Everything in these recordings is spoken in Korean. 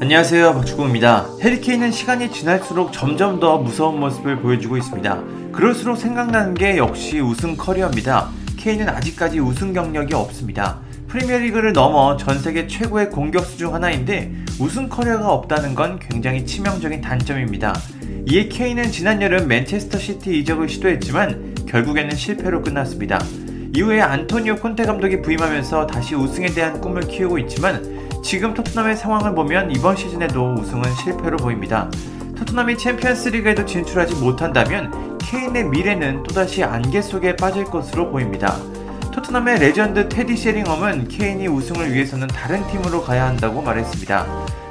안녕하세요 박주공입니다. 해리케인은 시간이 지날수록 점점 더 무서운 모습을 보여주고 있습니다. 그럴수록 생각나는 게 역시 우승 커리어입니다. 케인은 아직까지 우승 경력이 없습니다. 프리미어리그를 넘어 전 세계 최고의 공격수 중 하나인데 우승 커리어가 없다는 건 굉장히 치명적인 단점입니다. 이에 케인은 지난 여름 맨체스터 시티 이적을 시도했지만 결국에는 실패로 끝났습니다. 이후에 안토니오 콘테 감독이 부임하면서 다시 우승에 대한 꿈을 키우고 있지만 지금 토트넘의 상황을 보면 이번 시즌에도 우승은 실패로 보입니다. 토트넘이 챔피언스 리그에도 진출하지 못한다면 케인의 미래는 또다시 안개 속에 빠질 것으로 보입니다. 토트넘의 레전드 테디 셰링엄은 케인이 우승을 위해서는 다른 팀으로 가야 한다고 말했습니다.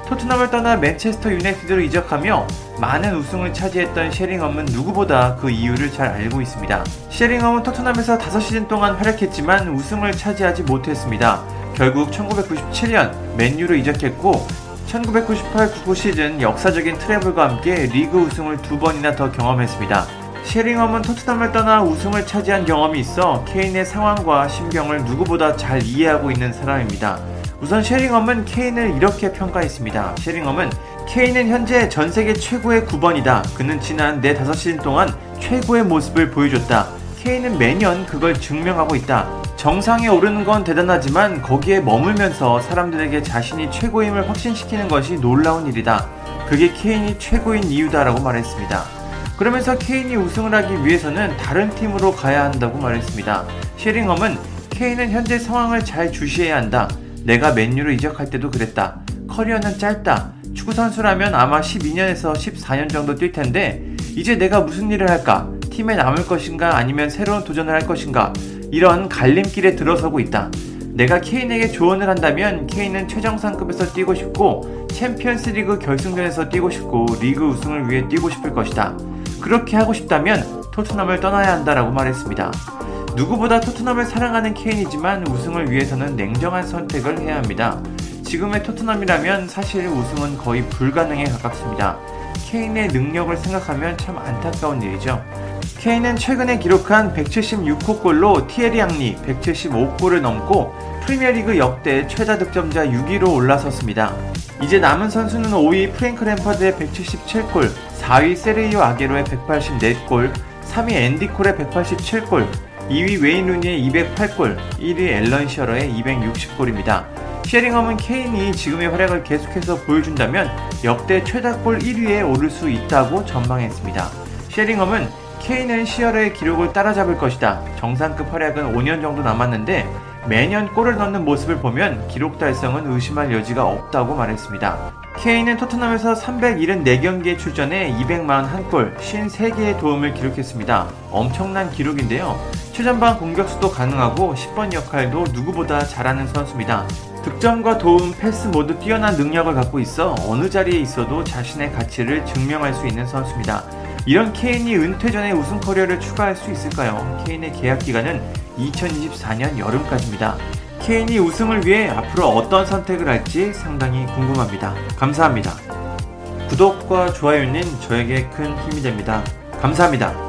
토트넘을 떠나 맨체스터 유나이티드로 이적하며 많은 우승을 차지했던 셰링엄은 누구보다 그 이유를 잘 알고 있습니다. 셰링엄은 토트넘에서 5시즌 동안 활약했지만 우승을 차지하지 못했습니다. 결국 1997년 맨유로 이적했고 1998-99 시즌 역사적인 트래블과 함께 리그 우승을 두 번이나 더 경험했습니다. 셰링엄은 토트넘을 떠나 우승을 차지한 경험이 있어 케인의 상황과 심경을 누구보다 잘 이해하고 있는 사람입니다. 우선 셰링엄은 케인을 이렇게 평가했습니다. 셰링엄은 케인은 현재 전 세계 최고의 9번이다. 그는 지난 4, 5시즌 동안 최고의 모습을 보여줬다. 케인은 매년 그걸 증명하고 있다. 정상에 오르는 건 대단하지만 거기에 머물면서 사람들에게 자신이 최고임을 확신시키는 것이 놀라운 일이다. 그게 케인이 최고인 이유다라고 말했습니다. 그러면서 케인이 우승을 하기 위해서는 다른 팀으로 가야 한다고 말했습니다. 셰링엄은 케인은 현재 상황을 잘 주시해야 한다. 내가 맨유로 이적할 때도 그랬다. 커리어는 짧다. 축구 선수라면 아마 12년에서 14년 정도 뛸 텐데 이제 내가 무슨 일을 할까? 팀에 남을 것인가 아니면 새로운 도전을 할 것인가? 이런 갈림길에 들어서고 있다. 내가 케인에게 조언을 한다면 케인은 최정상급에서 뛰고 싶고 챔피언스 리그 결승전에서 뛰고 싶고 리그 우승을 위해 뛰고 싶을 것이다. 그렇게 하고 싶다면 토트넘을 떠나야 한다라고 말했습니다. 누구보다 토트넘을 사랑하는 케인이지만 우승을 위해서는 냉정한 선택을 해야 합니다. 지금의 토트넘이라면 사실 우승은 거의 불가능에 가깝습니다. 케인의 능력을 생각하면 참 안타까운 일이죠. 케인은 최근에 기록한 176호 골로 티에리 앙리 175골을 넘고 프리미어리그 역대 최다 득점자 6위로 올라섰습니다. 이제 남은 선수는 5위 프랭크 램퍼드의 177골, 4위 세르히오 아게로의 184골, 3위 앤디 콜의 187골, 2위 웨인 루니의 208골, 1위 앨런 셔러의 260골입니다. 셰링엄은 케인이 지금의 활약을 계속해서 보여준다면 역대 최다골 1위에 오를 수 있다고 전망했습니다. 셰링엄은 케인은 시어러의 기록을 따라잡을 것이다. 정상급 활약은 5년 정도 남았는데 매년 골을 넣는 모습을 보면 기록 달성은 의심할 여지가 없다고 말했습니다. 케인은 토트넘에서 374경기에 출전해 241골, 53개의 도움을 기록했습니다. 엄청난 기록인데요. 최전방 공격수도 가능하고 10번 역할도 누구보다 잘하는 선수입니다. 득점과 도움, 패스 모두 뛰어난 능력을 갖고 있어 어느 자리에 있어도 자신의 가치를 증명할 수 있는 선수입니다. 이런 케인이 은퇴 전에 우승 커리어를 추가할 수 있을까요? 케인의 계약 기간은 2024년 여름까지입니다. 케인이 우승을 위해 앞으로 어떤 선택을 할지 상당히 궁금합니다. 감사합니다. 구독과 좋아요는 저에게 큰 힘이 됩니다. 감사합니다.